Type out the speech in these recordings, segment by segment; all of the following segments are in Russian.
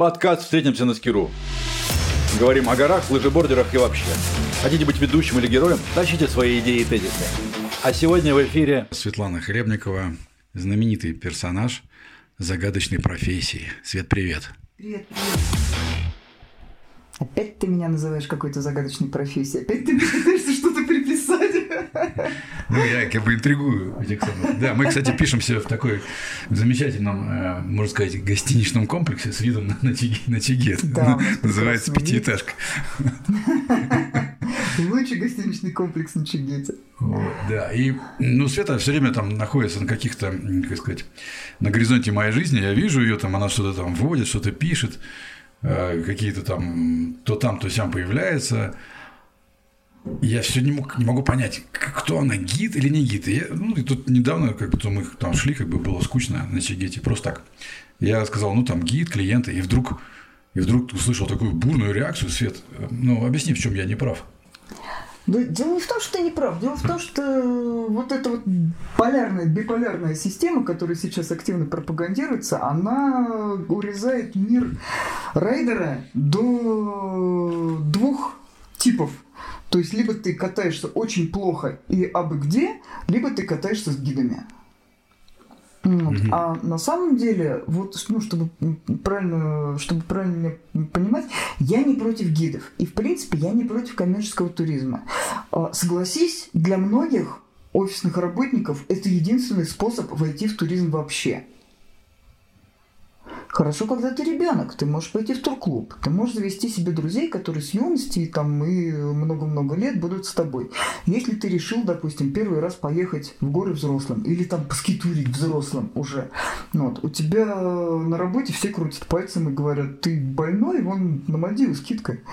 Подкаст «Встретимся на Скиру». Говорим о горах, лыжебордерах и вообще. Хотите быть ведущим или героем? Тащите свои идеи и тезисы. А сегодня в эфире Светлана Хлебникова, знаменитый персонаж загадочной профессии. Свет, привет. Привет, привет. Опять ты меня называешь какой-то загадочной профессией. Опять ты. Ну, я как бы интригую этих самых. Да, мы, кстати, пишемся в такой замечательном, э, можно сказать, гостиничном комплексе с видом на, на, Чиге, на Чигет. Да, Называется пятиэтажка. Лучший гостиничный комплекс на Чигете. Вот, да, и, ну, Света все время там находится на каких-то, как сказать, на горизонте моей жизни, я вижу ее, там, она что-то там вводит, что-то пишет, э, какие-то там, то там, то сям появляется, я все не, мог, не могу понять, кто она, гид или не гид. И я, ну, и тут недавно, как то мы там шли, как бы было скучно на Чигете, просто так. Я сказал, ну, там гид, клиенты, и вдруг, и вдруг услышал такую бурную реакцию, Свет, ну, объясни, в чем я не прав. Да, дело не в том, что ты не прав. Дело в том, что вот эта вот полярная, биполярная система, которая сейчас активно пропагандируется, она урезает мир райдера до двух типов. То есть, либо ты катаешься очень плохо и абы где, либо ты катаешься с гидами. Вот. Мгм. А на самом деле, вот, ну, чтобы правильно, чтобы правильно понимать, я не против гидов. И, в принципе, я не против коммерческого туризма. А, Согласись, для многих офисных работников это единственный способ войти в туризм вообще. Хорошо, когда ты ребенок, ты можешь пойти в турклуб, ты можешь завести себе друзей, которые с юности там, и много-много лет будут с тобой. Если ты решил, допустим, первый раз поехать в горы взрослым, или там поскитурить взрослым уже, ну вот, у тебя на работе все крутят пальцем и говорят, ты больной, вон на Мальдивы скидка.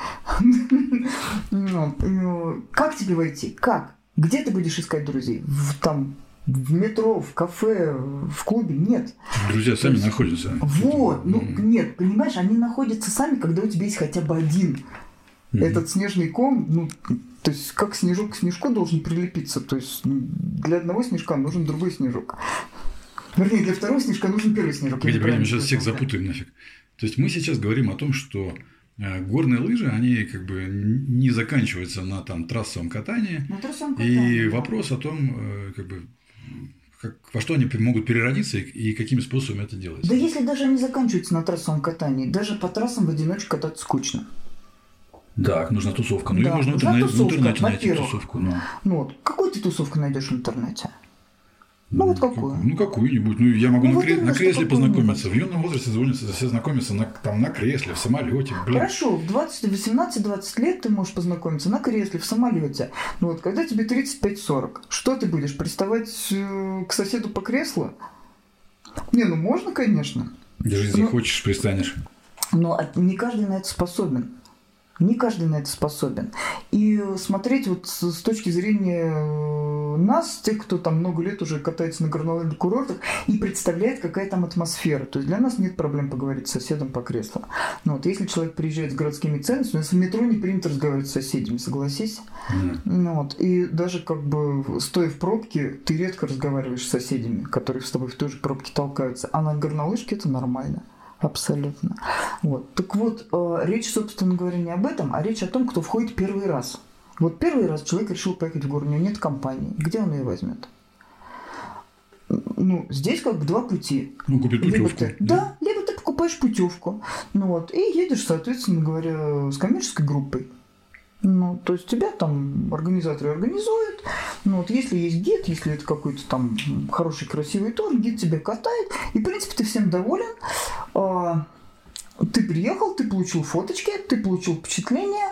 Ну, э, Как тебе войти? Как? Где ты будешь искать друзей? В, там, в метро, в кафе, в клубе? Нет. Друзья сами находятся. Вот, ну Мгм. нет, понимаешь, они находятся сами, когда у тебя есть хотя бы один. Этот снежный ком, ну, то есть как снежок к снежку должен прилепиться. То есть м, для одного снежка нужен другой снежок. Вернее, для второго снежка нужен первый снежок. Мы неправильно сейчас всех запутаем нафиг. То есть мы сейчас говорим о том, что э, горные лыжи, они как бы не заканчиваются на там трассовом катании. Ну, то сам И вопрос о том, э, как бы, как- во что они могут переродиться и, и какими способами это делается. Да если даже они заканчиваются на трассовом катании, даже по трассам в одиночку кататься скучно. Так, нужна тусовка. Ну, Да, можно в нужна интернете, в тусовка, интернете найти тусовку. Ну, Ну вот, какую ты тусовку найдешь в интернете? Ну, вот какую? Ну, какую-нибудь. Ну, я могу Ну, на, вот кре- на кресле познакомиться. В юном возрасте звонятся, все знакомятся на, там, на кресле, в самолете. Блин. Хорошо, в 20, 18-20 лет ты можешь познакомиться на кресле, в самолете. Ну вот, когда тебе 35-40, что ты будешь, приставать э, к соседу по креслу? Не, ну можно, конечно. Даже если Ну. хочешь, пристанешь. Но от- не каждый на это способен. Не каждый на это способен. И смотреть вот с, с точки зрения э, нас, тех, кто там много лет уже катается на горнолыжных курортах, и представляет, какая там атмосфера. То есть для нас нет проблем поговорить с соседом по креслу. Но вот если человек приезжает с городскими ценностями, в метро не принято разговаривать с соседями, согласись? Мгм. Ну вот. И даже как бы стоя в пробке, ты редко разговариваешь с соседями, которые с тобой в той же пробке толкаются. А на горнолыжке это нормально. Абсолютно. Вот. Так вот, э, речь, собственно говоря, не об этом, а речь о том, кто входит первый раз. Вот первый раз человек решил поехать в гору, у него нет компании. Где он ее возьмет? Ну, здесь как бы два пути. Ну, купить Либо путевку. ты, да, либо ты покупаешь путевку, ну вот, и едешь, соответственно говоря, с коммерческой группой. Ну, то есть тебя там организаторы организуют. Ну, вот если есть гид, если это какой-то там хороший, красивый тур, гид тебя катает. И, в принципе, ты всем доволен. А, Ты приехал, ты получил фоточки, ты получил впечатление.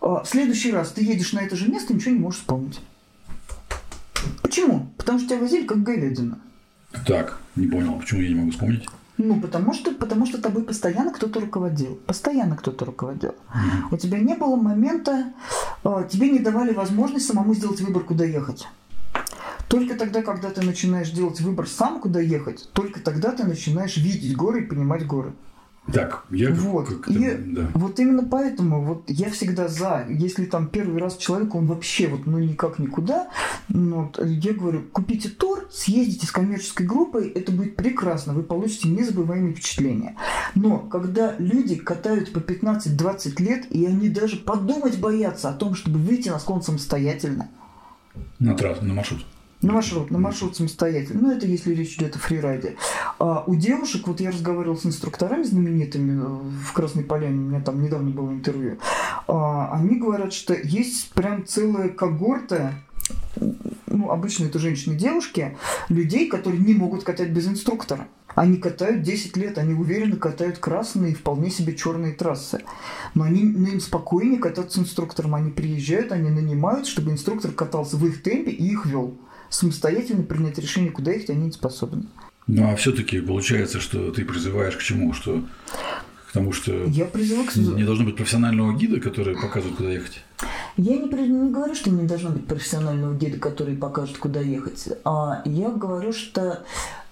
А, В следующий раз ты едешь на это же место ничего не можешь вспомнить. Почему? Потому что тебя возили как говядину. Так, не понял, почему я не могу вспомнить. Ну, потому что, потому что тобой постоянно кто-то руководил. Постоянно кто-то руководил. У тебя не было момента, э, тебе не давали возможность самому сделать выбор, куда ехать. Только тогда, когда ты начинаешь делать выбор сам, куда ехать, только тогда ты начинаешь видеть горы и понимать горы. Так, я Вот. как-то, И да. вот именно поэтому вот я всегда за. Если там первый раз человек, он вообще вот ну никак никуда, ну, вот, я говорю, купите тур, съездите с коммерческой группой, это будет прекрасно, вы получите незабываемые впечатления. Но когда люди катают по 15-20 лет, и они даже подумать боятся о том, чтобы выйти на склон самостоятельно, На трассу, на маршрут. На маршрут, на маршрут самостоятельно. Ну, это если речь идет о фрирайде. А у девушек, вот я разговаривал с инструкторами знаменитыми э, в Красной Поляне, у меня там недавно было интервью, а, они говорят, что есть прям целая когорта ну, обычно это женщины девушки, людей, которые не могут катать без инструктора. Они катают 10 лет, они уверенно катают красные, вполне себе черные трассы. Но они, ну, им спокойнее кататься с инструктором. Они приезжают, они нанимают, чтобы инструктор катался в их темпе и их вел. Самостоятельно принять решение, куда ехать, они не способны. Ну, а все-таки получается, что ты призываешь к чему? Что к тому, что Я призываю к... не должно быть профессионального гида, который показывает, куда ехать. Я не, не говорю, что не должно быть профессионального гида, который покажет, куда ехать. А я говорю, что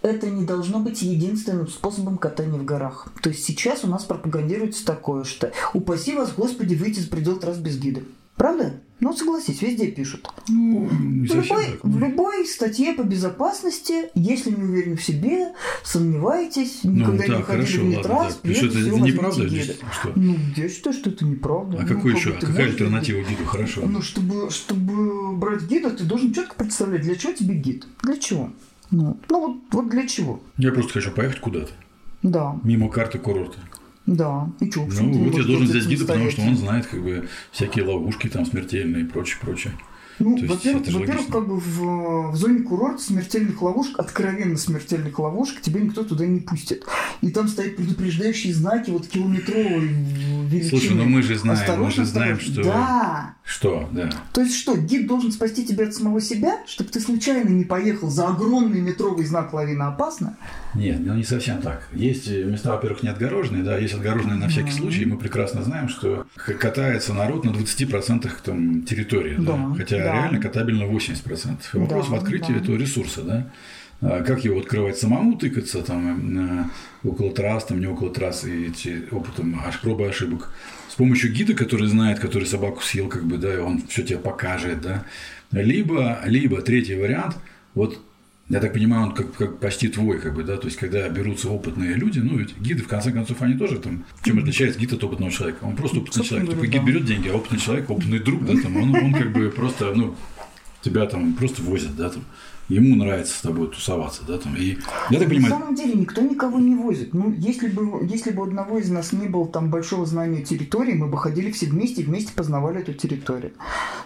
это не должно быть единственным способом катания в горах. То есть сейчас у нас пропагандируется такое, что упаси вас, Господи, выйти за предел трасс без гида. Правда? Ну, согласись, везде пишут. Ну, не В любой, так. в любой статье по безопасности, если не уверены в себе, сомневаетесь, никогда не Ну, так, ходили хорошо, в прежде Что это всего не возьмите правда? гида. здесь? Что? Ну, я считаю, что это неправда. А Ну, какой как еще? ты Какая можешь- альтернатива гиду? Хорошо. Ну, чтобы, чтобы брать гида, ты должен четко представлять, для чего тебе гид. Для чего? Ну, ну вот, вот для чего. Я просто хочу поехать куда-то. Да, Мимо карты курорта. Да. И что? Ну, вот я должен взять гида, потому что он знает как бы всякие ловушки там смертельные и прочее, прочее. Ну, во-первых, во-первых, как бы в, в зоне курорта смертельных ловушек, откровенно смертельных ловушек, тебя никто туда не пустит. И там стоят предупреждающие знаки вот километровой величины. Слушай, ну мы же знаем, мы Осторожно, же знаем, что... Да. Что, да. То есть что, гид должен спасти тебя от самого себя, чтобы ты случайно не поехал за огромный метровый знак «Лавина опасна»? Нет, ну не совсем так. Есть места, во-первых, не отгороженные, да, есть отгороженные на всякий Мгм. случай, и мы прекрасно знаем, что катается народ на 20% там, территории, да, Да, хотя да. реально катабельно 80%. Вопрос Да, в открытии да. этого ресурса, да. А Как его открывать самому, тыкаться там э, около трасс, там не около трасс, и эти опытом аж пробы ошибок. С помощью гида, который знает, который собаку съел, как бы, да, и он все тебе покажет, да. Либо, либо третий вариант, вот я так понимаю, он как, как почти твой, как бы, да, то есть, когда берутся опытные люди, ну, ведь гиды, в конце концов, они тоже там, чем отличается гид от опытного человека? Он просто опытный Собственно человек. Только гид берет деньги, а опытный человек, опытный друг, да, там, он, он как бы просто, ну, тебя там просто возят, да, там, ему нравится с тобой тусоваться, да, там, и я так На понимаю, самом деле никто никого не возит. Ну, если бы, если бы одного из нас не было там большого знания территории, мы бы ходили все вместе и вместе познавали эту территорию.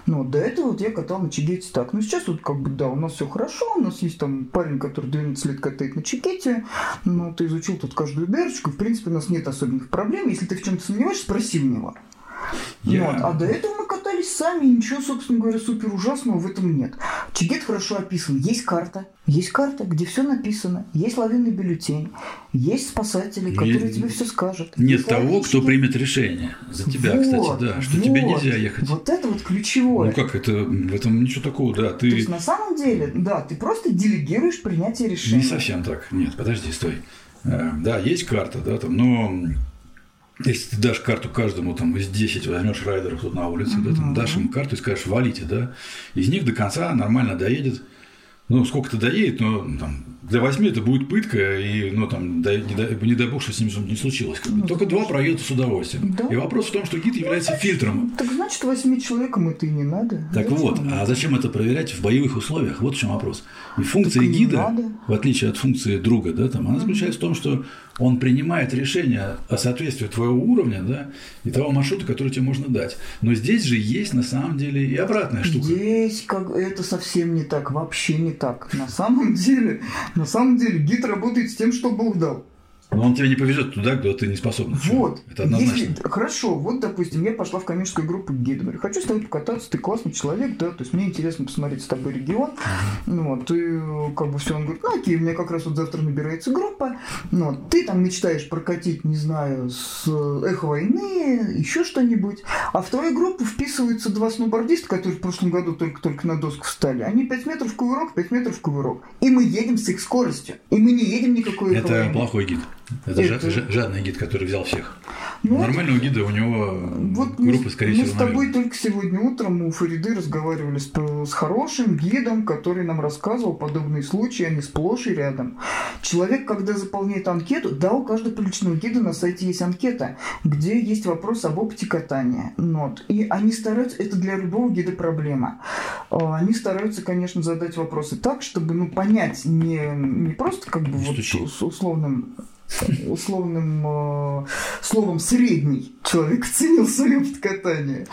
Но до этого вот я катал на Чигете так. Ну, сейчас вот как бы, да, у нас все хорошо, у нас есть там парень, который 12 лет катает на Чигете, ну, ты изучил тут каждую дырочку, в принципе, у нас нет особенных проблем. Если ты в чем-то сомневаешься, спроси у него. Я- Вот. А до этого сами, ничего, собственно говоря, супер ужасного в этом нет. Чигет хорошо описан. Есть карта. Есть карта, где все написано. Есть лавинный бюллетень. Есть спасатели, Нет- которые тебе все скажут. нет Есть того, кто ловильщики. примет решение за тебя, Вот, кстати, да, что тебе вот. нельзя ехать. Вот это вот ключевое. Ну как, это, в этом ничего такого, да, То ты... есть на самом деле, да, ты просто делегируешь принятие решения. Не совсем так. Нет, подожди, стой. Э, Да, есть карта, да, там, но если ты дашь карту каждому там из 10 возьмешь райдеров тут на улице, да, там, дашь им карту и скажешь, валите, да, из них до конца нормально доедет. Ну, сколько-то доедет, но ну, там, для восьми это будет пытка, и, ну, там, дай- не, дай, не дай бог, что с ним не случилось. как бы. Ну, Только два проедут с удовольствием. Да. И вопрос в том, что гид является фильтром. Так значит, восьми человеком это и не надо. Так Зачем вот, а зачем это проверять в боевых условиях? Вот в чем вопрос. И функция Так и гида, надо. в отличие от функции друга, да, там, она заключается в том, что он принимает решение о соответствии твоего уровня, да, и того маршрута, который тебе можно дать. Но здесь же есть на самом деле и обратная штука. Здесь как это совсем не так, вообще не так. На самом деле, на самом деле гид работает с тем, что Бог дал. Но он тебя не повезет туда, где ты не способен. Вот. Это однозначно. Если- хорошо, вот, допустим, я пошла в коммерческую группу к гиду. Говорю, хочу с тобой покататься, ты классный человек, да, то есть мне интересно посмотреть с тобой регион. Ну, вот, э, как бы все, он говорит, ну окей, у меня как раз вот завтра набирается группа, ну, вот, ты там мечтаешь прокатить, не знаю, с эхо войны, еще что-нибудь, а в твою группу вписываются два сноубордиста, которые в прошлом году только-только на доску встали. Они 5 метров кувырок, 5 метров кувырок. И мы едем с их скоростью. И мы не едем никакой эхо Это войны. плохой гид. Это. Жад, жадный гид, который взял всех. Ну, Нормального гида у него вот группы, мы, скорее мы всего, с тобой нулевая. только сегодня утром у Фариды разговаривали с, с хорошим гидом, который нам рассказывал подобные случаи, они сплошь и рядом. Человек, когда заполняет анкету, да, у каждого приличного гида на сайте есть анкета, где есть вопрос об опыте катания. Вот. И они стараются, это для любого гида проблема. А, Они стараются, конечно, задать вопросы так, чтобы ну, понять не, не просто как бы Не вот стучи. с условным условным э, словом средний человек ценил свой опыт катания.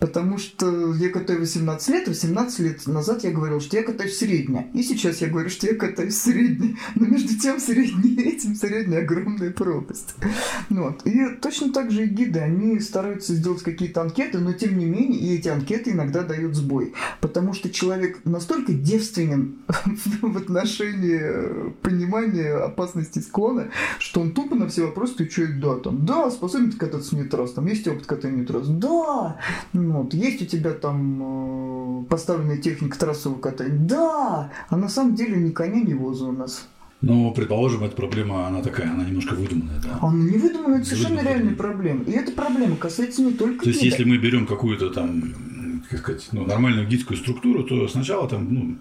Потому что я катаю 18 лет, и 18 лет назад я говорил, что я катаюсь средне. И сейчас я говорю, что я катаюсь средне. Но между тем средний и этим средняя огромная пропасть. Ну Вот. И точно так же и гиды, они стараются сделать какие-то анкеты, но тем не менее и эти анкеты иногда дают сбой. Потому что человек настолько девственен в отношении э, понимания опасности склона, что он тупо на все вопросы отвечает «да». Там, да, способен кататься не раз, там есть опыт катания не раз. Да! Ну, Вот, есть у тебя там э, поставленная техника трассового катания? Да! А на самом деле ни коня, ни воза у нас. Но, предположим, эта проблема, она такая, она немножко выдуманная, да. Она не выдуманная, это совершенно реальная проблема. И эта проблема касается не только То есть, если мы берем какую-то там, как сказать, ну, нормальную гидскую структуру, то сначала там, ну,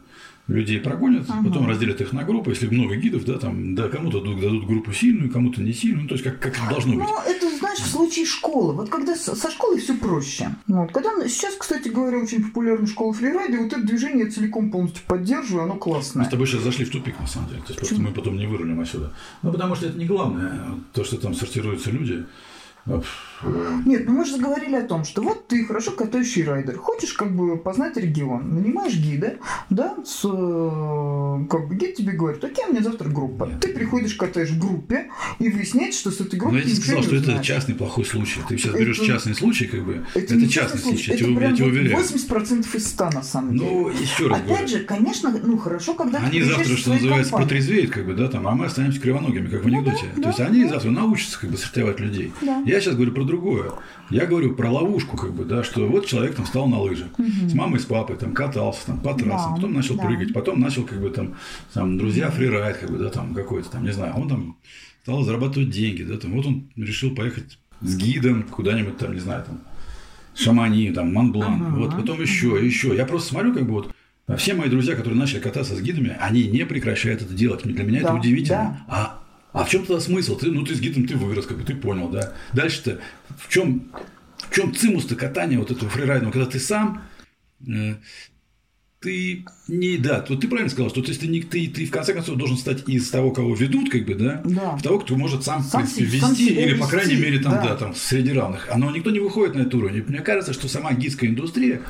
людей прогонят, Ага. потом разделят их на группы. Если много гидов, да, там, да, кому-то дадут, группу сильную, кому-то не сильную, ну, то есть, как, как это должно быть. Ну, это, знаешь, в случае школы. Вот когда со школой все проще. Вот. Когда сейчас, кстати говоря, очень популярна школа фрирайда, вот это движение я целиком полностью поддерживаю, оно Мы классное. с тобой сейчас зашли в тупик, на самом деле. То есть, просто мы потом не вырулим отсюда. Ну, потому что это не главное. То, что там сортируются люди. Нет, ну мы же говорили о том, что вот ты хорошо катающий райдер, хочешь как бы познать регион, нанимаешь гида, да, с, э, как бы гид тебе говорит, окей, у меня завтра группа. Нет. Ты приходишь, катаешь в группе, и выясняется, что с этой Но группой я тебе сказал, что это частный плохой случай. Ты сейчас Это- берешь частный случай, как бы. Это, не частный случай, я это я прям тебе вот уверяю. 80% из 100 на самом деле. Ну, еще раз говорю. Опять же, конечно, ну хорошо, когда Они завтра, что называется, компанией. протрезвеют, как бы, да, там, а мы останемся кривоногими, как в Ну анекдоте. да, То есть да, они да. завтра научатся, как бы, сортировать людей. Да. Я сейчас говорю про другое. Я говорю про ловушку, как бы, да, что вот человек там встал на лыжи, с мамой, с папой, там, катался, там, по трассам, Да, потом начал да. прыгать, потом начал, как бы, там, там, друзья, фрирайд, как бы, да, там, какой-то, там, не знаю, он там стал зарабатывать деньги, да, там, вот он решил поехать с гидом куда-нибудь, там, не знаю, там, Шамани, там, Монблан, Ага, вот, потом еще, еще. Я просто смотрю, как бы, вот, а все мои друзья, которые начали кататься с гидами, они не прекращают это делать. Для меня это Да, удивительно. А, а в чем тогда смысл? Ты, ну, ты с гидом ты вырос, как бы ты понял, да. Дальше-то в чем, в чем цимус-то катания вот этого фрирайдного, когда ты сам э, ты не, да, вот ты правильно сказал, что то есть ты, не, ты, ты в конце концов должен стать из того, кого ведут, как бы, да, Да. в того, кто может сам, Сам в принципе, сам вести, или, по крайней мере, там, да. да, там, среди равных. А Но никто не выходит на этот уровень. Мне кажется, что сама гидская индустрия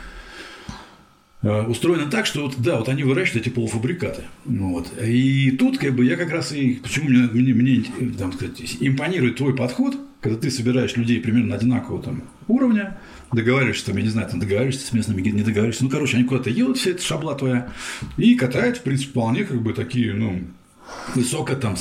э, устроена так, что вот, да, вот они выращивают эти полуфабрикаты. Ну Вот. И тут как бы я как раз и почему мне, мне, мне там, сказать, импонирует твой подход, когда ты собираешь людей примерно одинакового там, уровня, договариваешься, там, я не знаю, там договариваешься с местными не договариваешься. Ну, короче, они куда-то едут, вся эта шабла твоя, и катают, в принципе, вполне как бы такие, ну, высоко там,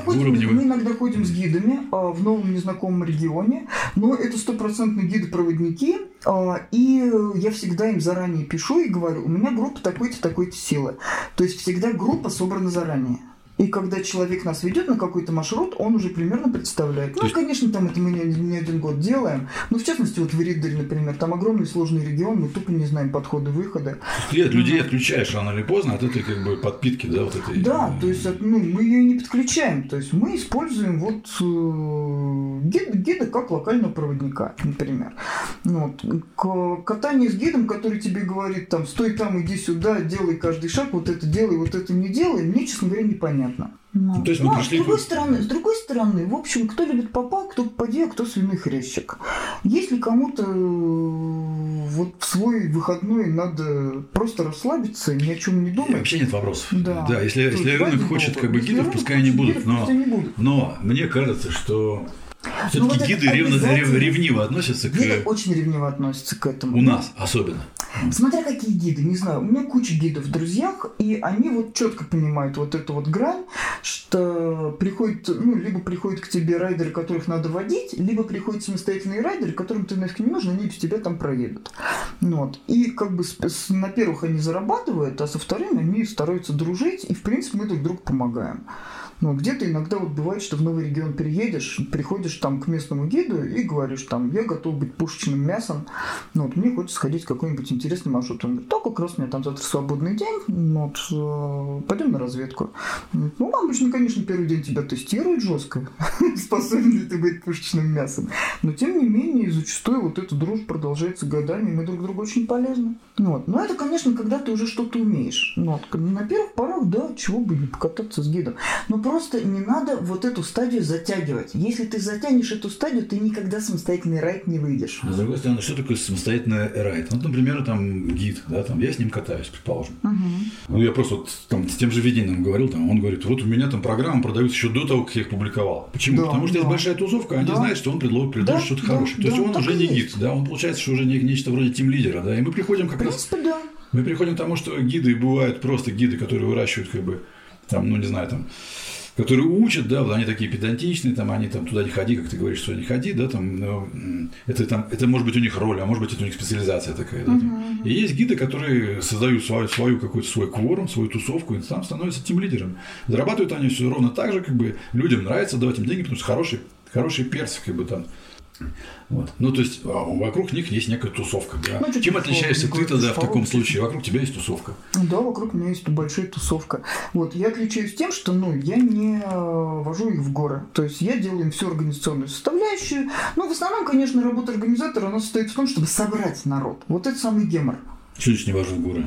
ходим, уровневые. мы иногда ходим с гидами а, в новом незнакомом регионе, но это стопроцентные гиды-проводники, а, и я всегда им заранее пишу и говорю, у меня группа такой-то, такой-то силы. То есть всегда группа собрана заранее. И когда человек нас ведет на какой-то маршрут, он уже примерно представляет. Ну, есть- конечно, там это мы не, не один год делаем. Но в частности, вот в Риддере, например, там огромный сложный регион, мы тупо не знаем подходы, выхода. Ты от людей отключаешь рано или поздно от этой как бы подпитки, да, вот этой. Да, э, то есть ну, мы ее не подключаем. То есть мы используем вот э, гид- гида как локального проводника, например. Ну Вот. К- Катание с гидом, который тебе говорит, там, стой там, иди сюда, делай каждый шаг, вот это делай, вот это не делай, мне, честно говоря, непонятно. Ну, то есть мы ну, пришли с другой стороны, с другой стороны, в общем, кто любит попа, кто попади, а кто свиной хрящик. Если кому-то э, вот в свой выходной надо просто расслабиться, ни о чем не И думать, Вообще нет вопросов. Да. Да, если, если рынок бога. хочет как бы гидов, пускай они будут. гидов, Но, они будут. но мне кажется, что все-таки вот это гиды ревно- обязательно. рев- ревниво относятся к Гиды очень ревниво относятся к этому. у нас особенно. Смотря какие гиды, не знаю. У меня куча гидов в друзьях, и они вот четко понимают вот эту вот грань, что приходит, ну, либо приходят к тебе райдеры, которых надо водить, либо приходят самостоятельные райдеры, которым ты нафиг не нужен, они без тебя там проедут. Ну Вот. И как бы с- с- на первых они зарабатывают, а со вторыми они стараются дружить, и в принципе мы друг другу помогаем. Но где-то иногда вот бывает, что в новый регион переедешь, приходишь там к местному гиду и говоришь там, я готов быть пушечным мясом, ну вот мне хочется сходить в какой-нибудь интересный маршрут. Он говорит, да, как раз у меня там завтра свободный день, ну вот, э, пойдем на разведку. Ну, обычно, конечно, первый день тебя тестируют жестко, способен ли ты быть пушечным мясом. Но тем не менее, зачастую вот эта дружба продолжается годами, и мы друг другу очень полезны. Ну вот. Но это, конечно, когда ты уже что-то умеешь. Ну вот. На первых порах, да, чего бы не покататься с гидом. Но просто не надо вот эту стадию затягивать. Если ты затянешь эту стадию, ты никогда самостоятельный райд не выйдешь. А с другой стороны, что такое самостоятельный райд? Вот, например, там гид, да, там я с ним катаюсь, предположим. Угу. Ну, я просто вот, там, с тем же Вединым говорил, там, он говорит, вот у меня там программа продается еще до того, как я их публиковал. Почему? Да, Потому что да. есть большая тусовка, они Да. знают, что он предложит, предложит Да, что-то да, хорошее. То есть да, он уже не гид, да, он получается, что уже не- нечто вроде тим-лидера, да, и мы приходим как В раз да. мы приходим к тому, что гиды бывают просто гиды, которые выращивают, как бы, там, ну, не знаю, там, которые учат, да, вот они такие педантичные, там, они там туда не ходи, как ты говоришь, туда не ходи, да, там, ну, это, там, это может быть у них роль, а может быть это у них специализация такая, да, там. И есть гиды, которые создают свою, свою какой-то свой кворум, свою тусовку, и там становятся тем лидером. Зарабатывают они все ровно так же, как бы людям нравится давать им деньги, потому что хороший, хороший перцы, как бы там. Вот. Ну, то есть, а, вокруг них есть некая тусовка. Да. Ну, Чем отличаешься ты тогда в таком случае? Вокруг тебя есть тусовка. Да, вокруг меня есть большая тусовка. Вот, я отличаюсь тем, что, ну, я не э, вожу их в горы. То есть я делаю им всю организационную составляющую. Ну, в основном, конечно, работа организатора, она состоит в том, чтобы собрать народ. Вот это самый гемор. Что значит не вожу в горы?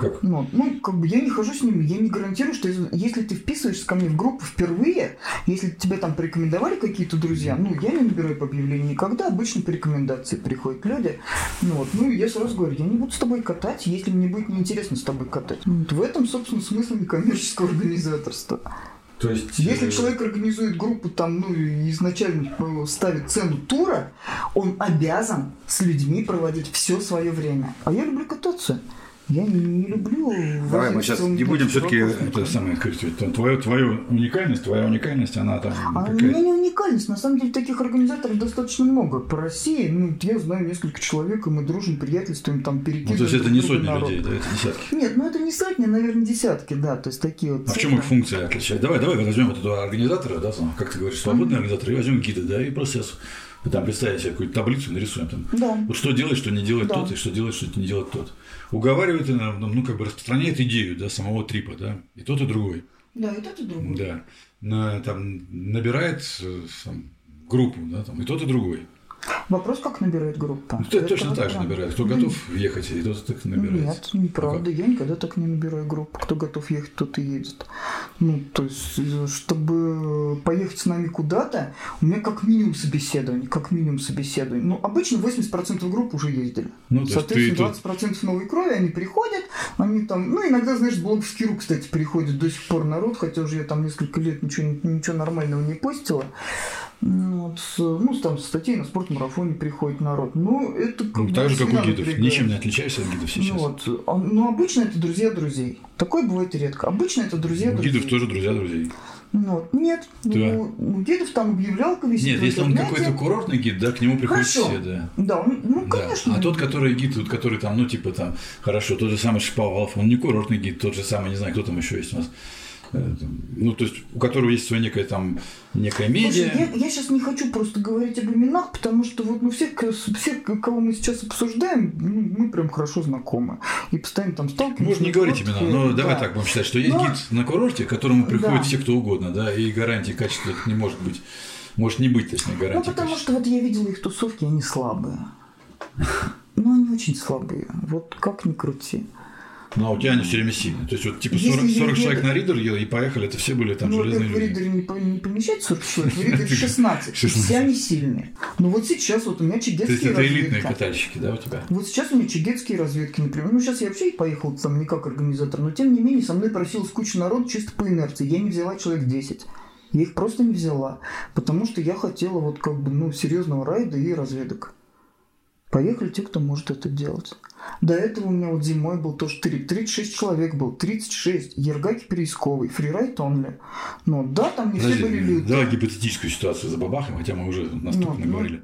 Как? Ну, ну, как бы я не хожу с ними, я не гарантирую, что если ты вписываешься ко мне в группу впервые, если тебя там порекомендовали какие-то друзья, ну, я не набираю по объявлению никогда, обычно по рекомендации приходят люди. Ну, вот, ну, я сразу говорю, я не буду с тобой катать, если мне будет неинтересно с тобой катать. Вот в этом, собственно, смысл некоммерческого организаторства. То есть, Если э, человек организует группу, там, ну, изначально ставит цену тура, он обязан с людьми проводить все свое время. А я люблю кататься. Я не, люблю... Давай мы сейчас не будем все-таки это самое, твою, твою уникальность, твоя уникальность, она там А у какая-то- меня не уникальность. На самом деле таких организаторов достаточно много. По России, ну, я знаю несколько человек, и мы дружим, приятельствуем, там Ну, перекидываем. то есть это не сотни народ. людей, да, это десятки. Нет, ну это не сотни, наверное, десятки, да. То есть такие вот А в чем их функция отличает? Давай, давай возьмем вот этого организатора, да, как ты говоришь, свободный организатор, и возьмем гида, да, и сейчас там представим себе какую-то таблицу, нарисуем там. Да. Вот что делать, что не делает Да. тот, и что делать, что не делает тот. Уговаривает, и, ну, ну, как бы распространяет идею, да, самого трипа, да, и тот, и другой. Да, и тот, и другой. Да. На- там, набирает э, там, группу, да, там, и тот, и другой. Вопрос, как набирает группа. Ну, Это точно так же прям. набирает. Кто готов ехать, и тот так набирает. Нет, неправда. Я никогда так не набираю группу. Кто готов ехать, тот и едет. Ну, то есть, э, чтобы поехать с нами куда-то, у меня как минимум собеседование, как минимум собеседование. Ну, обычно 80% групп уже ездили. Ну, Соответственно, ты 20% новой крови, они приходят, они там, ну, иногда, знаешь, блоговский рук, кстати, приходит до сих пор народ, хотя уже я там несколько лет ничего, ничего нормального не постила. Ну, вот, ну, там, статей на спортмарафоне приходит народ. Ну, это как Ну, бы так же, как у гидов. напрягает. Ничем не отличаешься от гидов сейчас. Ну, вот. А, Ну, обычно это друзья друзей. Такое бывает редко. Обычно это друзья у друзей. гидов тоже друзья друзей. Ну, вот. Нет. Да. У, у гидов там объявлялка висит Нет, если он какой-то курортный гид, да, к нему приходят Хорошо. все, да. Да, он- ну, Да. конечно. А тот, который гид, вот, который там, ну, типа там, хорошо, тот же самый Шиповалов, он не курортный гид, тот же самый, не знаю, кто там еще есть у нас. Э, Ну, то есть, у которого есть своя некая там, некая медиа. Слушай, я, сейчас не хочу просто говорить об именах, потому что вот ну, все, к- все, кого мы сейчас обсуждаем, ну, мы прям хорошо знакомы. И постоянно там сталкиваемся. Можно не говорить имена, но давай Да. так будем считать, что есть Но- гид на курорте, к которому приходят Да. все, кто угодно, да, и гарантии качества не может быть. Может не быть, точнее, Ну, гарантии потому качества. что вот я видела их тусовки, они слабые. Ну, они очень слабые. Вот как ни крути. Ну, а у тебя они все время сильные. То есть, вот типа Если 40, 40 я- человек на ридер ел и поехали, это все были там ну, железные во-первых, в люди. ридере не, не помещается 40 человек, в ридере 16. 16. Все они сильные. Ну, вот сейчас вот у меня То есть, чигетские это элитные разведки. катальщики, да, у тебя? Вот сейчас у меня чигетские разведки, например. Ну, сейчас я вообще поехал там не как организатор, но тем не менее со мной просилась куча народу чисто по инерции. Я не взяла человек 10. Я их просто не взяла, потому что я хотела вот как бы, ну, серьезного райда и разведок. Поехали те, кто может это делать. До этого у меня вот зимой был тоже 3, 36 человек был, 36. Ергаки Переисковый, фрирайт онли. Ну да, там не Подожди, все были люди. давай гипотетическую ситуацию за бабахом, хотя мы уже настолько Ну, наговорили.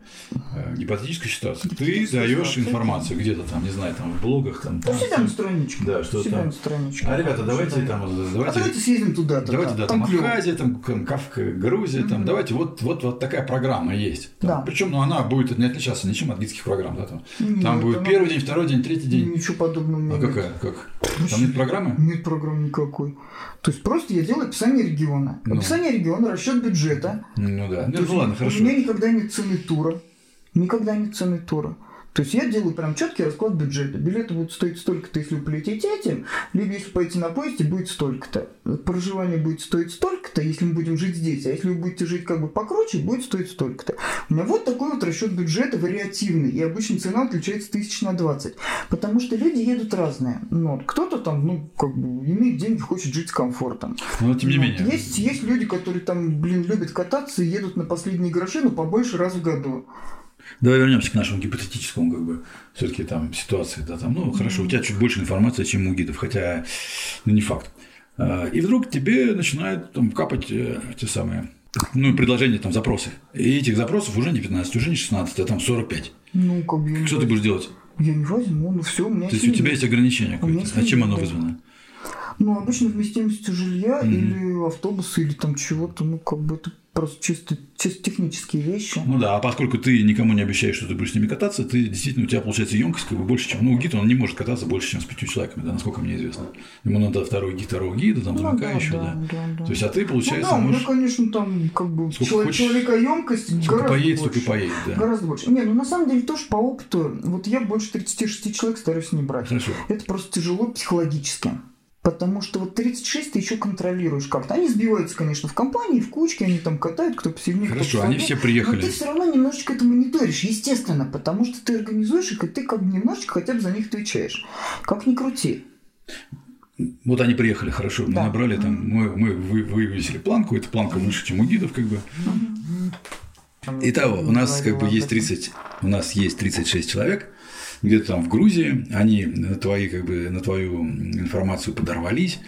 Э, Гипотетическую ситуацию. Ты Гипотетическая даешь информацию где-то там, не знаю, там в блогах, там. Ну, там, на страничке. Да, что себя там. на страничке. А, ребята, давайте Да. там, А давайте, давайте съездим туда-то. давайте, да, там клёво. Абхазия, там Кавка, Грузия, там, давайте, вот, вот, вот такая программа есть. Да. Причем, ну, она будет не отличаться ничем от гидских программ, да, там. Нет, Там будет первый день, второй день, третий день. Ничего подобного А нет. какая? Как? Там нет программы? Нет программы никакой. То есть просто я делаю описание региона. Ну. Описание региона, расчет бюджета. Ну да. То Ну, есть ладно, У хорошо. меня никогда нет цены тура. Никогда нет цены тура. То есть я делаю прям четкий расклад бюджета. Билеты будут стоить столько-то, если вы полетите этим, либо если пойти на поезде, будет столько-то. Проживание будет стоить столько-то, если мы будем жить здесь, а если вы будете жить как бы покруче, будет стоить столько-то. У меня вот такой вот расчет бюджета вариативный, и обычно цена отличается тысяч на 20. Потому что люди едут разные. Ну, вот кто-то там, ну, как бы, имеет деньги, хочет жить с комфортом. Но тем не Вот. менее. Есть, есть люди, которые там, блин, любят кататься и едут на последние гроши, но побольше раз в году. Давай вернемся к нашему гипотетическому, как бы, все-таки там ситуации, да, там, ну, хорошо, у тебя чуть больше информации, чем у гидов, хотя, ну, не факт. А, И вдруг тебе начинают там капать э, те самые, ну, предложения, там, запросы. И этих запросов уже не 15, уже не 16, а там 45. Ну, как бы Что ты будешь делать? я не возьму, ну все, у меня То есть у тебя есть ограничение какое-то. А чем оно вызвано? Ну, обычно вместимостью жилья или автобуса, или там чего-то, ну, как бы это просто чисто, чисто технические вещи. Ну да, а поскольку ты никому не обещаешь, что ты будешь с ними кататься, ты действительно у тебя получается емкость как бы больше, чем. Ну, у гида он не может кататься больше, чем с пятью человеками, да, насколько мне известно. Ему надо второй гид, второго гида, там, Ну, замыкающего, да. да, да. То есть, а ты, Ну получается, да, у меня, можешь. конечно, там как бы Сколько человек, хочешь, человекоемкость Сколько гораздо поедет, больше. столько и поедет, да. Гораздо больше. Не, ну на самом деле тоже по опыту, вот я больше 36 человек стараюсь не брать. Хорошо. Это просто тяжело психологически. Потому что вот 36 ты еще контролируешь как-то. Они сбиваются, конечно, в компании, в кучке, они там катают, кто посильнее, кто Хорошо, они послабее. все Но приехали. ты все равно немножечко это мониторишь, естественно, потому что ты организуешь их, и ты как бы немножечко хотя бы за них отвечаешь. Как ни крути. Вот они приехали, хорошо, мы Да. набрали там, мы, мы вы- вывесили планку, эта планка выше, чем у гидов, как бы. Итого, у нас как бы есть 30, у нас есть 36 человек, где-то там в Грузии, они на твои, как бы, на твою информацию подорвались,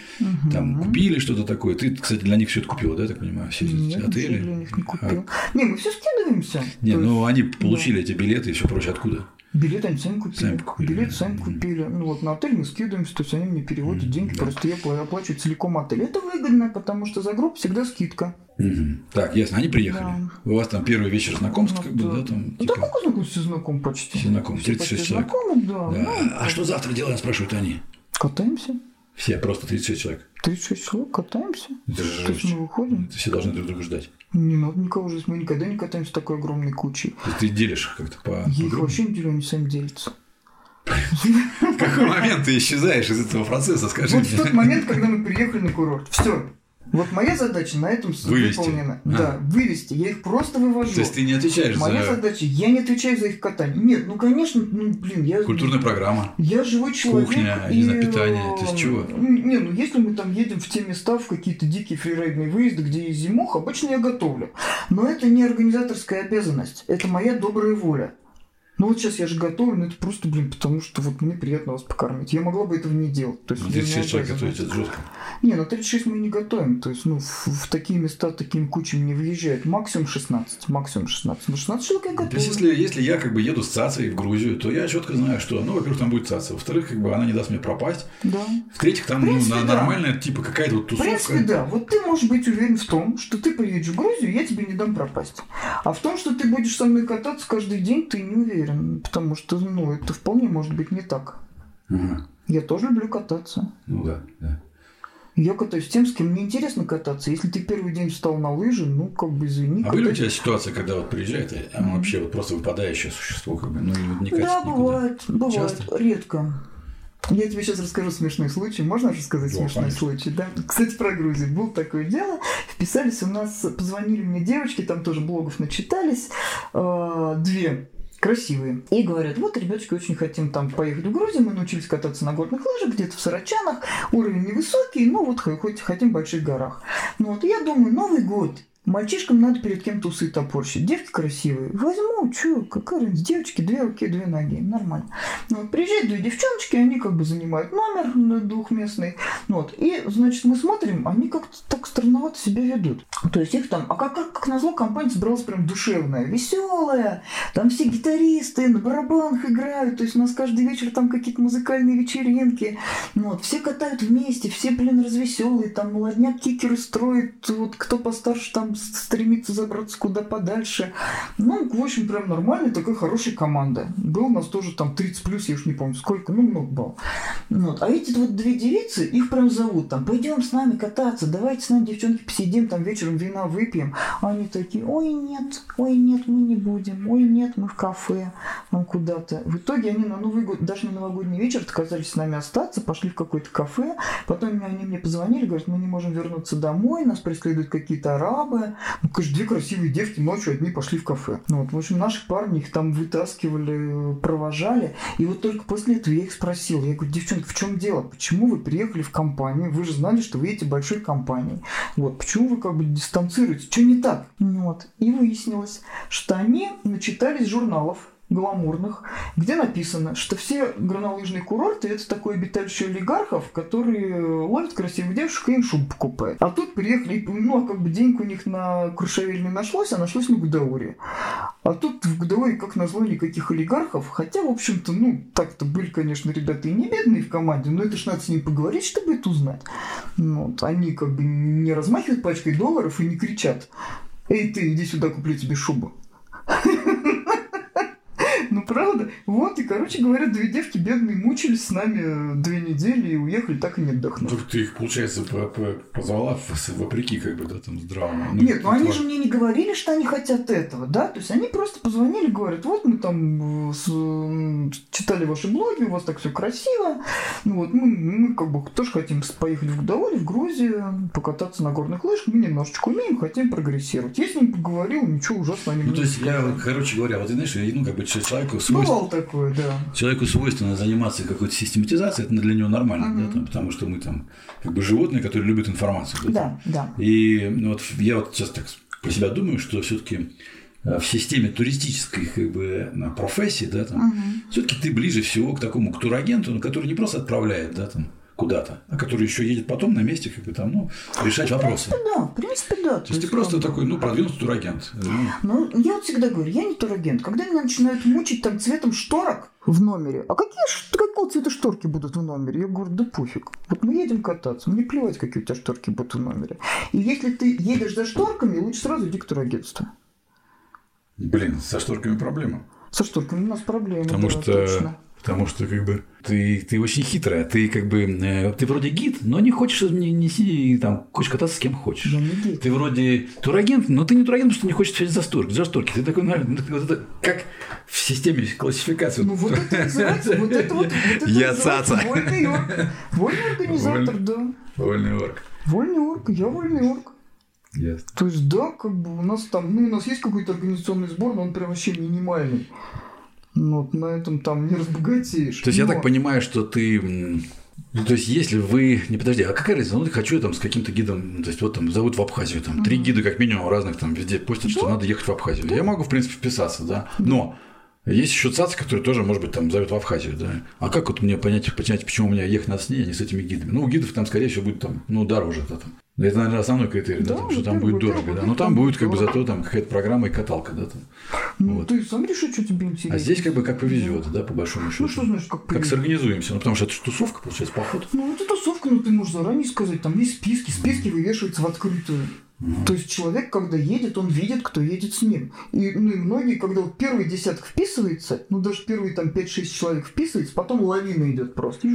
там купили что-то такое. Ты, кстати, для них все это купила, да, так понимаю, все эти отели? для них не купил. Не, мы все скидываемся. Не, То есть ну они получили эти билеты и все прочее откуда? Билет они сами купили. Сами купили, Билет сами купили. Ну вот на отель мы скидываемся, то есть они мне переводят Мгм, деньги, да. просто я пла- оплачиваю целиком отель. Это выгодно, потому что за группу всегда скидка. Мгм. Так, ясно, они приехали. Да. У вас там первый вечер знакомств, как бы, да, там. Ну, типа, да как знакомы, все знакомы почти. Все знакомы, Все 36 почти человек. знакомы, да. да. Ну, А что завтра делаем, спрашивают они. Катаемся. Все, просто 36 человек. 36 человек катаемся. Это же То есть мы выходим. Это все должны друг друга ждать. Не надо никого ждать. Мы никогда не катаемся такой огромной кучей. То есть ты делишь их как-то по... Я их вообще не делю, они сами делятся. В какой момент ты исчезаешь из этого процесса, скажи Вот в тот момент, когда мы приехали на курорт. Все. Вот моя задача на этом Вывести. выполнена. А. Да, вывести. Я их просто вывожу. То есть ты не отвечаешь Моя за задача, я не отвечаю за их катание. Нет, ну конечно, ну блин, я... культурная программа. Я живой человек. Кухня, и, не знаю, питание, то есть э, чего? ну, Не, ну если мы там едем в те места, в какие-то дикие фрирайдные выезды, где есть зимух, обычно я готовлю. Но это не организаторская обязанность, это моя добрая воля. Ну вот сейчас я же готовлю, но это просто, блин, потому что вот мне приятно вас покормить. Я могла бы этого не делать. То есть Ну, я не 36 человек готовить, это жестко. Не, ну 36 мы не готовим. То есть, ну, в, в такие места такими кучами не выезжают. Максимум 16. Максимум 16. Ну, 16 человек я То готовлю. есть, если, если я как бы еду с цацей в Грузию, то я четко знаю, что, ну, во-первых, там будет цаца, во-вторых, как бы она не даст мне пропасть, Да. в-третьих, там В принципе, ну, на- да. нормальная типа какая-то вот В принципе, тусовка. да. Вот ты можешь быть уверен в том, что ты приедешь в Грузию, я тебе не дам пропасть. А в том, что ты будешь со мной кататься каждый день, ты не уверен. Потому что, ну, это вполне может быть не так. Ага. Я тоже люблю кататься. Ну да, да. Я катаюсь с тем, с кем мне интересно кататься. Если ты первый день встал на лыжи, ну, как бы извини. А были у тебя ситуации, когда вот приезжает, оно Мгм. вообще вот просто выпадающее существо, как бы, ну, не катит Да, никуда? бывает, бывает, Часто? редко. Я тебе сейчас расскажу смешной случай. Можно рассказать Да, смешной конечно. случай, да? Кстати, про Грузию. Было такое дело. Вписались у нас, позвонили мне девочки, там тоже блогов начитались. э, две красивые. И говорят, вот, ребяточки, очень хотим там поехать в Грузию. Мы научились кататься на горных лыжах, где-то в Сарачанах. Уровень невысокий, но вот х- хоть хотим в больших горах. Ну вот, я думаю, Новый год. Мальчишкам надо перед кем-то усы топорщить. Девки красивые. Возьму, чё, какая разница. Девочки, две руки, две ноги. Нормально. Вот, приезжают две девчоночки, они как бы занимают номер двухместный. Вот. И, значит, мы смотрим, они как-то так странновато себя ведут. То есть их там, а как, как, как назло, компания собралась прям душевная, веселая. Там все гитаристы на барабанах играют. То есть у нас каждый вечер там какие-то музыкальные вечеринки. Вот. Все катают вместе, все, блин, развеселые. Там молодняк кикеры строит. Вот кто постарше там стремится забраться куда подальше. Ну, в общем, прям нормальная такая хорошая команда. Был у нас тоже там 30 плюс, я уж не помню сколько, ну, много было. Вот. А эти вот две девицы, их прям зовут там, пойдем с нами кататься, давайте с нами, девчонки, посидим, там вечером вина выпьем. А они такие, ой, нет, ой, нет, мы не будем, ой, нет, мы в кафе, нам куда-то. В итоге они на Новый год, даже на новогодний вечер отказались с нами остаться, пошли в какое-то кафе, потом они мне позвонили, говорят, мы не можем вернуться домой, нас преследуют какие-то арабы, ну, конечно, две красивые девки ночью одни пошли в кафе. Ну, вот, в общем, наши парни их там вытаскивали, провожали. И вот только после этого я их спросил. Я говорю, девчонки, в чем дело? Почему вы приехали в компанию? Вы же знали, что вы едете большой компанией. Вот, почему вы как бы дистанцируете? Что не так? Вот. И выяснилось, что они начитались журналов гламурных, где написано, что все горнолыжные курорты это такое обиталище олигархов, которые ловят красивых девушек и им шубу покупают. А тут приехали, ну, а как бы денег у них на Крушавель не нашлось, а нашлось на Гудауре. А тут в Гудауре, как назло, никаких олигархов, хотя, в общем-то, ну, так-то были, конечно, ребята и не бедные в команде, но это ж надо с ними поговорить, чтобы это узнать. Ну, вот, они как бы не размахивают пачкой долларов и не кричат, эй, ты, иди сюда, куплю тебе шубу. Ну, правда. Вот, и, короче говоря, две девки бедные мучились с нами две недели и уехали, так и не отдохнув. Только ты их, получается, позвала вопреки, как бы, да, там, здравому. Ну, Нет, ну они же мне не говорили, что они хотят этого, да? То есть они просто позвонили, говорят, вот мы там с... читали ваши блоги, у вас так все красиво. Ну вот, мы, мы как бы тоже хотим поехать в Гудаури, в Грузию, покататься на горных лыжах, мы немножечко умеем, хотим прогрессировать. Я с ним поговорил, ничего ужасного не Ну, то есть, я, короче говоря, вот, знаешь, ну, как бы человек человеку свойственно... такое, да. Человеку свойственно заниматься какой-то систематизацией, это для него нормально, угу. да, там, потому что мы там как бы животные, которые любят информацию. Да, да. да. И ну, вот я вот сейчас так про себя думаю, что все-таки э, в системе туристической как бы, профессии, да, там, угу. все-таки ты ближе всего к такому к турагенту, который не просто отправляет, да, там, куда-то, а который еще едет потом на месте, как бы там, ну, решать ну, вопросы. В принципе, да, в принципе, да. То, То есть ты просто такой, ну, продвинутый турагент. Ну, я вот всегда говорю, я не турагент. Когда меня начинают мучить там цветом шторок в номере, а какие, какого цвета шторки будут в номере? Я говорю, да пофиг. Вот мы едем кататься, мне плевать, какие у тебя шторки будут в номере. И если ты едешь за шторками, лучше сразу иди к турагентству. Блин, со шторками проблема. Со шторками у нас проблема. Потому да, что точно. Потому что как бы ты, ты очень хитрая, ты как бы э, ты вроде гид, но не хочешь не, не там хочешь кататься с кем хочешь. Не гид. Ты вроде турагент, но ты не турагент, потому что не хочешь сидеть за шторки, за шторки. Ты такой, ну, это, как в системе классификации. Ну вот это называется, вот это вот, Я цаца. Вольный орк. Вольный организатор, да. Вольный орк. Вольный орк, я вольный. Ясно. То есть, да, как бы у нас там, ну, у нас есть какой-то организационный сбор, но он прям вообще минимальный. Ну, вот на этом там не разбогатеешь. То есть, Но... я так понимаю, что ты ну, то есть, если вы... Не, подожди, а какая разница? Ну, ты хочу там с каким-то гидом, то есть, вот там зовут в Абхазию, там, три гида как минимум разных там везде постят, да? что надо ехать в Абхазию. Да. Я могу, в принципе, вписаться, да. Но есть еще ЦАЦ, который тоже, может быть, там зовет в Абхазию, да. А как вот мне понять, понять, почему у меня ехать надо с ней, а не с этими гидами? Ну, у гидов там, скорее всего, будет там, ну, дороже, да, там. Это, наверное, основной критерий, да, да там, что там будет дорого, да. Но там будет как бы зато там какая-то программа и каталка, да. Там. Ну, вот. ты сам реши, что тебе интересно. А здесь как бы как повезет, да, по большому счету. Ну, что значит, как повезет? Как сорганизуемся, ну, потому что это же тусовка, получается, поход. Ну, это тусовка, но ты можешь заранее сказать, там есть списки, списки вывешиваются в открытую. Mm-hmm. То есть человек, когда едет, он видит, кто едет с ним. И, ну, и многие, когда вот первый десяток вписывается, ну даже первые там 5-6 человек вписывается, потом лавина идет просто.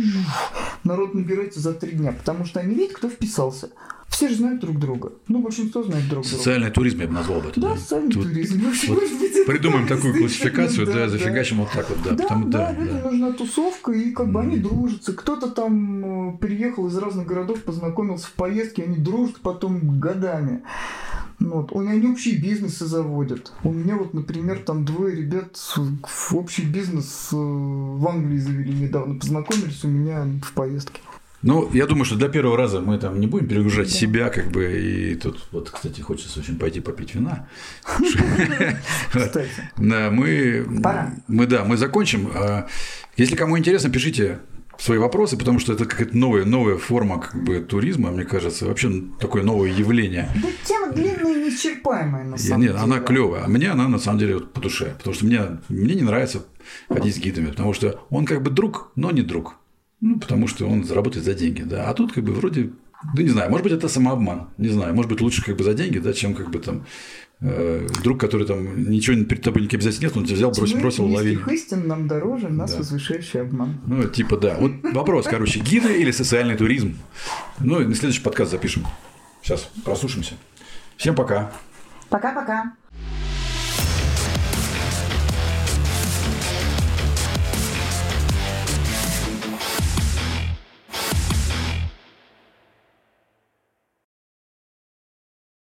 Народ набирается за три дня, потому что они видят, кто вписался. Все же знают друг друга. Ну, большинство знает друг друга. Социальный туризм я бы назвал бы это. Да, да? социальный Тут, туризм. Вот быть, придумаем такую классификацию, да, да, зафигачим вот так вот, да. Да, потому, да, да, людям да. нужна тусовка, и как бы mm. они дружатся. Кто-то там э, переехал из разных городов, познакомился в поездке, они дружат потом годами. Ну вот. Они общие бизнесы заводят. У меня вот, например, там двое ребят в общий бизнес э, в Англии завели недавно. Познакомились у меня в поездке. Ну, я думаю, что для первого раза мы там не будем перегружать да. себя, как бы, и тут, вот, кстати, хочется очень пойти попить вина. Мы, мы, да, мы закончим. А если кому интересно, пишите свои вопросы, потому что это какая-то новая, новая форма как бы, туризма, мне кажется, вообще такое новое явление. Да тема длинная и неисчерпаемая, на самом Нет, деле. она клевая. А мне она, на самом деле, вот, по душе. Потому что мне, мне не нравится ходить с гидами, потому что он как бы друг, но не друг. Ну, потому что он заработает за деньги, да. А тут как бы вроде, да не знаю, может быть, это самообман, не знаю. Может быть, лучше как бы за деньги, да, чем как бы там э, друг, который там ничего перед тобой не обязательно нет, он тебя взял, бросил, бросил, ловил. истин нам дороже нас да. возвышающий обман. Ну, типа, да. Вот вопрос, короче, гиды или социальный туризм? Ну, на следующий подкаст запишем. Сейчас прослушаемся. Всем пока. Пока-пока.